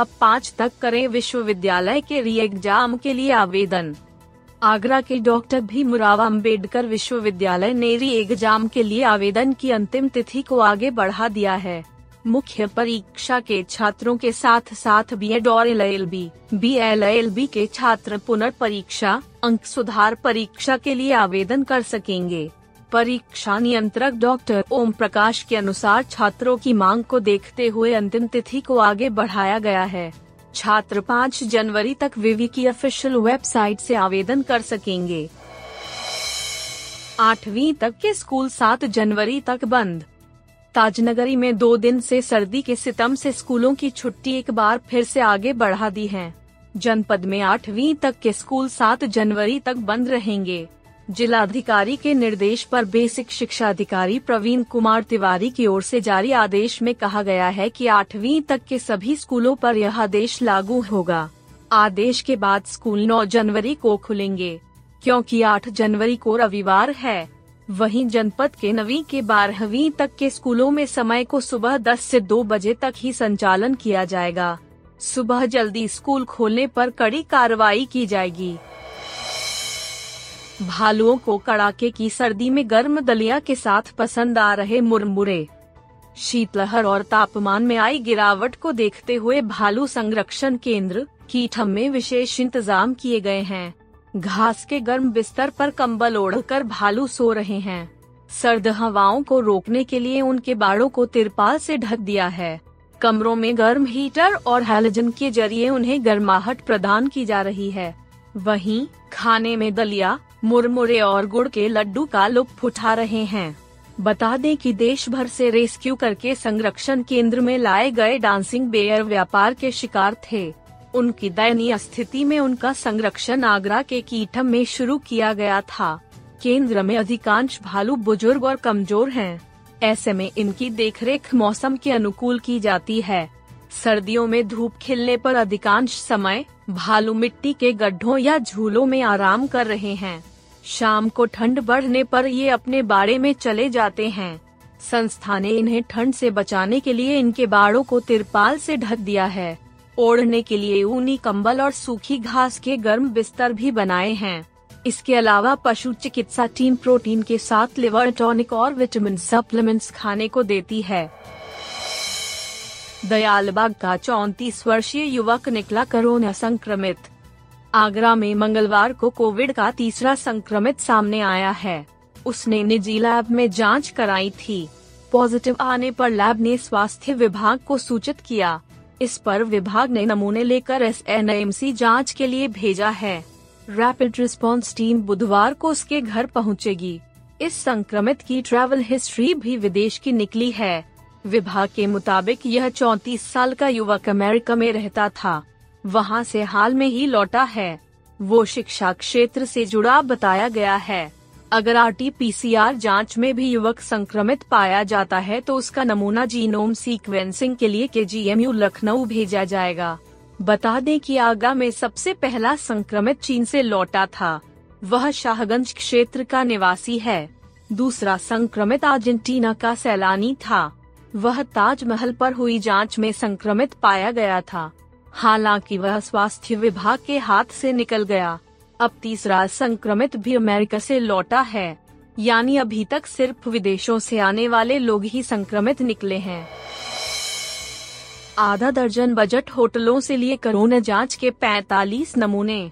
अब पाँच तक करें विश्वविद्यालय के री एग्ज़ाम के लिए आवेदन। आगरा के डॉक्टर भीमराव अंबेडकर विश्वविद्यालय ने री एग्ज़ाम के लिए आवेदन की अंतिम तिथि को आगे बढ़ा दिया है। मुख्य परीक्षा के छात्रों के साथ साथ बी एड और L L B B L L B के छात्र पुनर्परीक्षा, अंक सुधार परीक्षा के लिए आवेदन कर सकेंगे। परीक्षा नियंत्रक डॉक्टर ओम प्रकाश के अनुसार छात्रों की मांग को देखते हुए अंतिम तिथि को आगे बढ़ाया गया है। छात्र 5 जनवरी तक विवि की ऑफिशियल वेबसाइट से आवेदन कर सकेंगे। आठवीं तक के स्कूल 7 जनवरी तक बंद। ताजनगरी में दो दिन से सर्दी के सितम से स्कूलों की छुट्टी एक बार फिर से आगे बढ़ा दी है। जनपद में आठवीं तक के स्कूल 7 जनवरी तक बंद रहेंगे। जिलाधिकारी के निर्देश पर बेसिक शिक्षा अधिकारी प्रवीण कुमार तिवारी की ओर से जारी आदेश में कहा गया है कि आठवीं तक के सभी स्कूलों पर यह आदेश लागू होगा। आदेश के बाद स्कूल 9 जनवरी को खुलेंगे, क्योंकि 8 जनवरी को रविवार है। वहीं जनपद के नवी के बारहवीं तक के स्कूलों में समय को सुबह 10 से 2 बजे तक ही संचालन किया जाएगा। सुबह जल्दी स्कूल खोलने पर कड़ी कार्रवाई की जाएगी। भालुओं को कड़ाके की सर्दी में गर्म दलिया के साथ पसंद आ रहे मुरमुरे। शीतलहर और तापमान में आई गिरावट को देखते हुए भालू संरक्षण केंद्र, कीठम में विशेष इंतज़ाम किए गए हैं। घास के गर्म बिस्तर पर कंबल ओढ़कर भालू सो रहे हैं। सर्द हवाओं को रोकने के लिए उनके बाड़ों को तिरपाल से ढक दिया है। कमरों में गर्म हीटर और हैलोजन के ज़रिए उन्हें गर्माहट प्रदान की जा रही है। वहीं, खाने में दलिया मुरमुरे और गुड़ के लड्डू का लुप्त उठा रहे हैं। बता दें कि देश भर से रेस्क्यू करके संरक्षण केंद्र में लाए गए डांसिंग बेयर व्यापार के शिकार थे। उनकी दयनीय स्थिति में उनका संरक्षण आगरा के कीठम में शुरू किया गया था। केंद्र में अधिकांश भालू बुज़ुर्ग और कमज़ोर हैं। ऐसे में इनकी देखरेख मौसम के अनुकूल की जाती है। सर्दियों में धूप खिलने पर अधिकांश समय भालू मिट्टी के गड्ढों या झूलों में आराम कर रहे हैं। शाम को ठंड बढ़ने पर ये अपने बाड़े में चले जाते हैं। संस्था ने इन्हें ठंड से बचाने के लिए इनके बाड़ों को तिरपाल से ढक दिया है। ओढ़ने के लिए ऊनी कंबल और सूखी घास के गर्म बिस्तर भी बनाए हैं। इसके अलावा पशु चिकित्सा टीम प्रोटीन के साथ लिवर टॉनिक और विटामिन सप्लीमेंट्स खाने को देती है। दयालबाग का चौतीस वर्षीय युवक निकला कोरोना संक्रमित। आगरा में मंगलवार को कोविड का तीसरा संक्रमित सामने आया है। उसने निजी लैब में जाँच कराई थी। पॉजिटिव आने पर लैब ने स्वास्थ्य विभाग को सूचित किया। इस पर विभाग ने नमूने लेकर एसएनएमसी जाँच के लिए भेजा है। रैपिड रिस्पांस टीम बुधवार को उसके घर पहुंचेगी। इस संक्रमित की ट्रैवल हिस्ट्री भी विदेश की निकली है। विभाग के मुताबिक यह 34 साल का युवक अमेरिका में रहता था। वहाँ से हाल में ही लौटा है। वो शिक्षा क्षेत्र से जुड़ा बताया गया है। अगर आर टी पीसीआर जाँच में भी युवक संक्रमित पाया जाता है तो उसका नमूना जीनोम सीक्वेंसिंग के लिए के लखनऊ भेजा जाएगा। बता दें कि आगा में सबसे पहला संक्रमित चीन से लौटा था। वह शाहगंज क्षेत्र का निवासी है। दूसरा संक्रमित अर्जेंटीना का सैलानी था। वह ताजमहल पर हुई जाँच में संक्रमित पाया गया था। हालाँकि वह स्वास्थ्य विभाग के हाथ से निकल गया। अब तीसरा संक्रमित भी अमेरिका से लौटा है। यानी अभी तक सिर्फ़ विदेशों से आने वाले लोग ही संक्रमित निकले हैं। आधा दर्जन बजट होटलों से लिए कोरोना जाँच के 45 नमूने।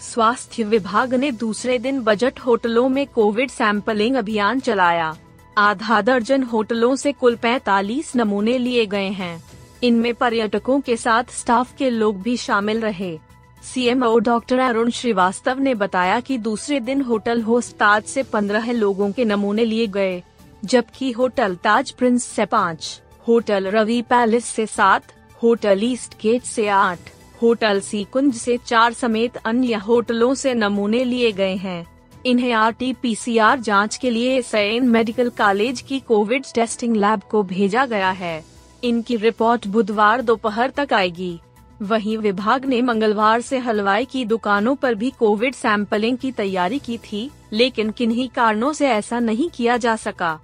स्वास्थ्य विभाग ने दूसरे दिन बजट होटलों में कोविड सैंपलिंग अभियान चलाया। आधा दर्जन होटलों से कुल 45 नमूने लिए गए हैं। इनमें पर्यटकों के साथ स्टाफ के लोग भी शामिल रहे। सीएमओ डॉक्टर अरुण श्रीवास्तव ने बताया कि दूसरे दिन होटल होस्ट ताज से 15 लोगों के नमूने लिए गए, जबकि होटल ताज प्रिंस से पाँच, होटल रवि पैलेस से सात, होटल ईस्ट गेट से आठ, होटल सीकुंज से चार समेत अन्य होटलों से नमूने लिए गए हैं। इन्हें आर टी पीसीआर जाँच के लिए सैन मेडिकल कॉलेज की कोविड टेस्टिंग लैब को भेजा गया है। इनकी रिपोर्ट बुधवार दोपहर तक आएगी। वहीं विभाग ने मंगलवार से हलवाई की दुकानों पर भी कोविड सैंपलिंग की तैयारी की थी, लेकिन किन्हीं कारणों से ऐसा नहीं किया जा सका।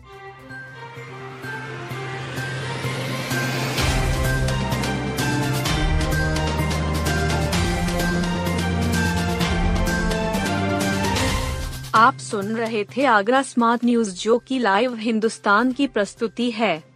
आप सुन रहे थे आगरा स्मार्ट न्यूज़ जो की लाइव हिंदुस्तान की प्रस्तुति है।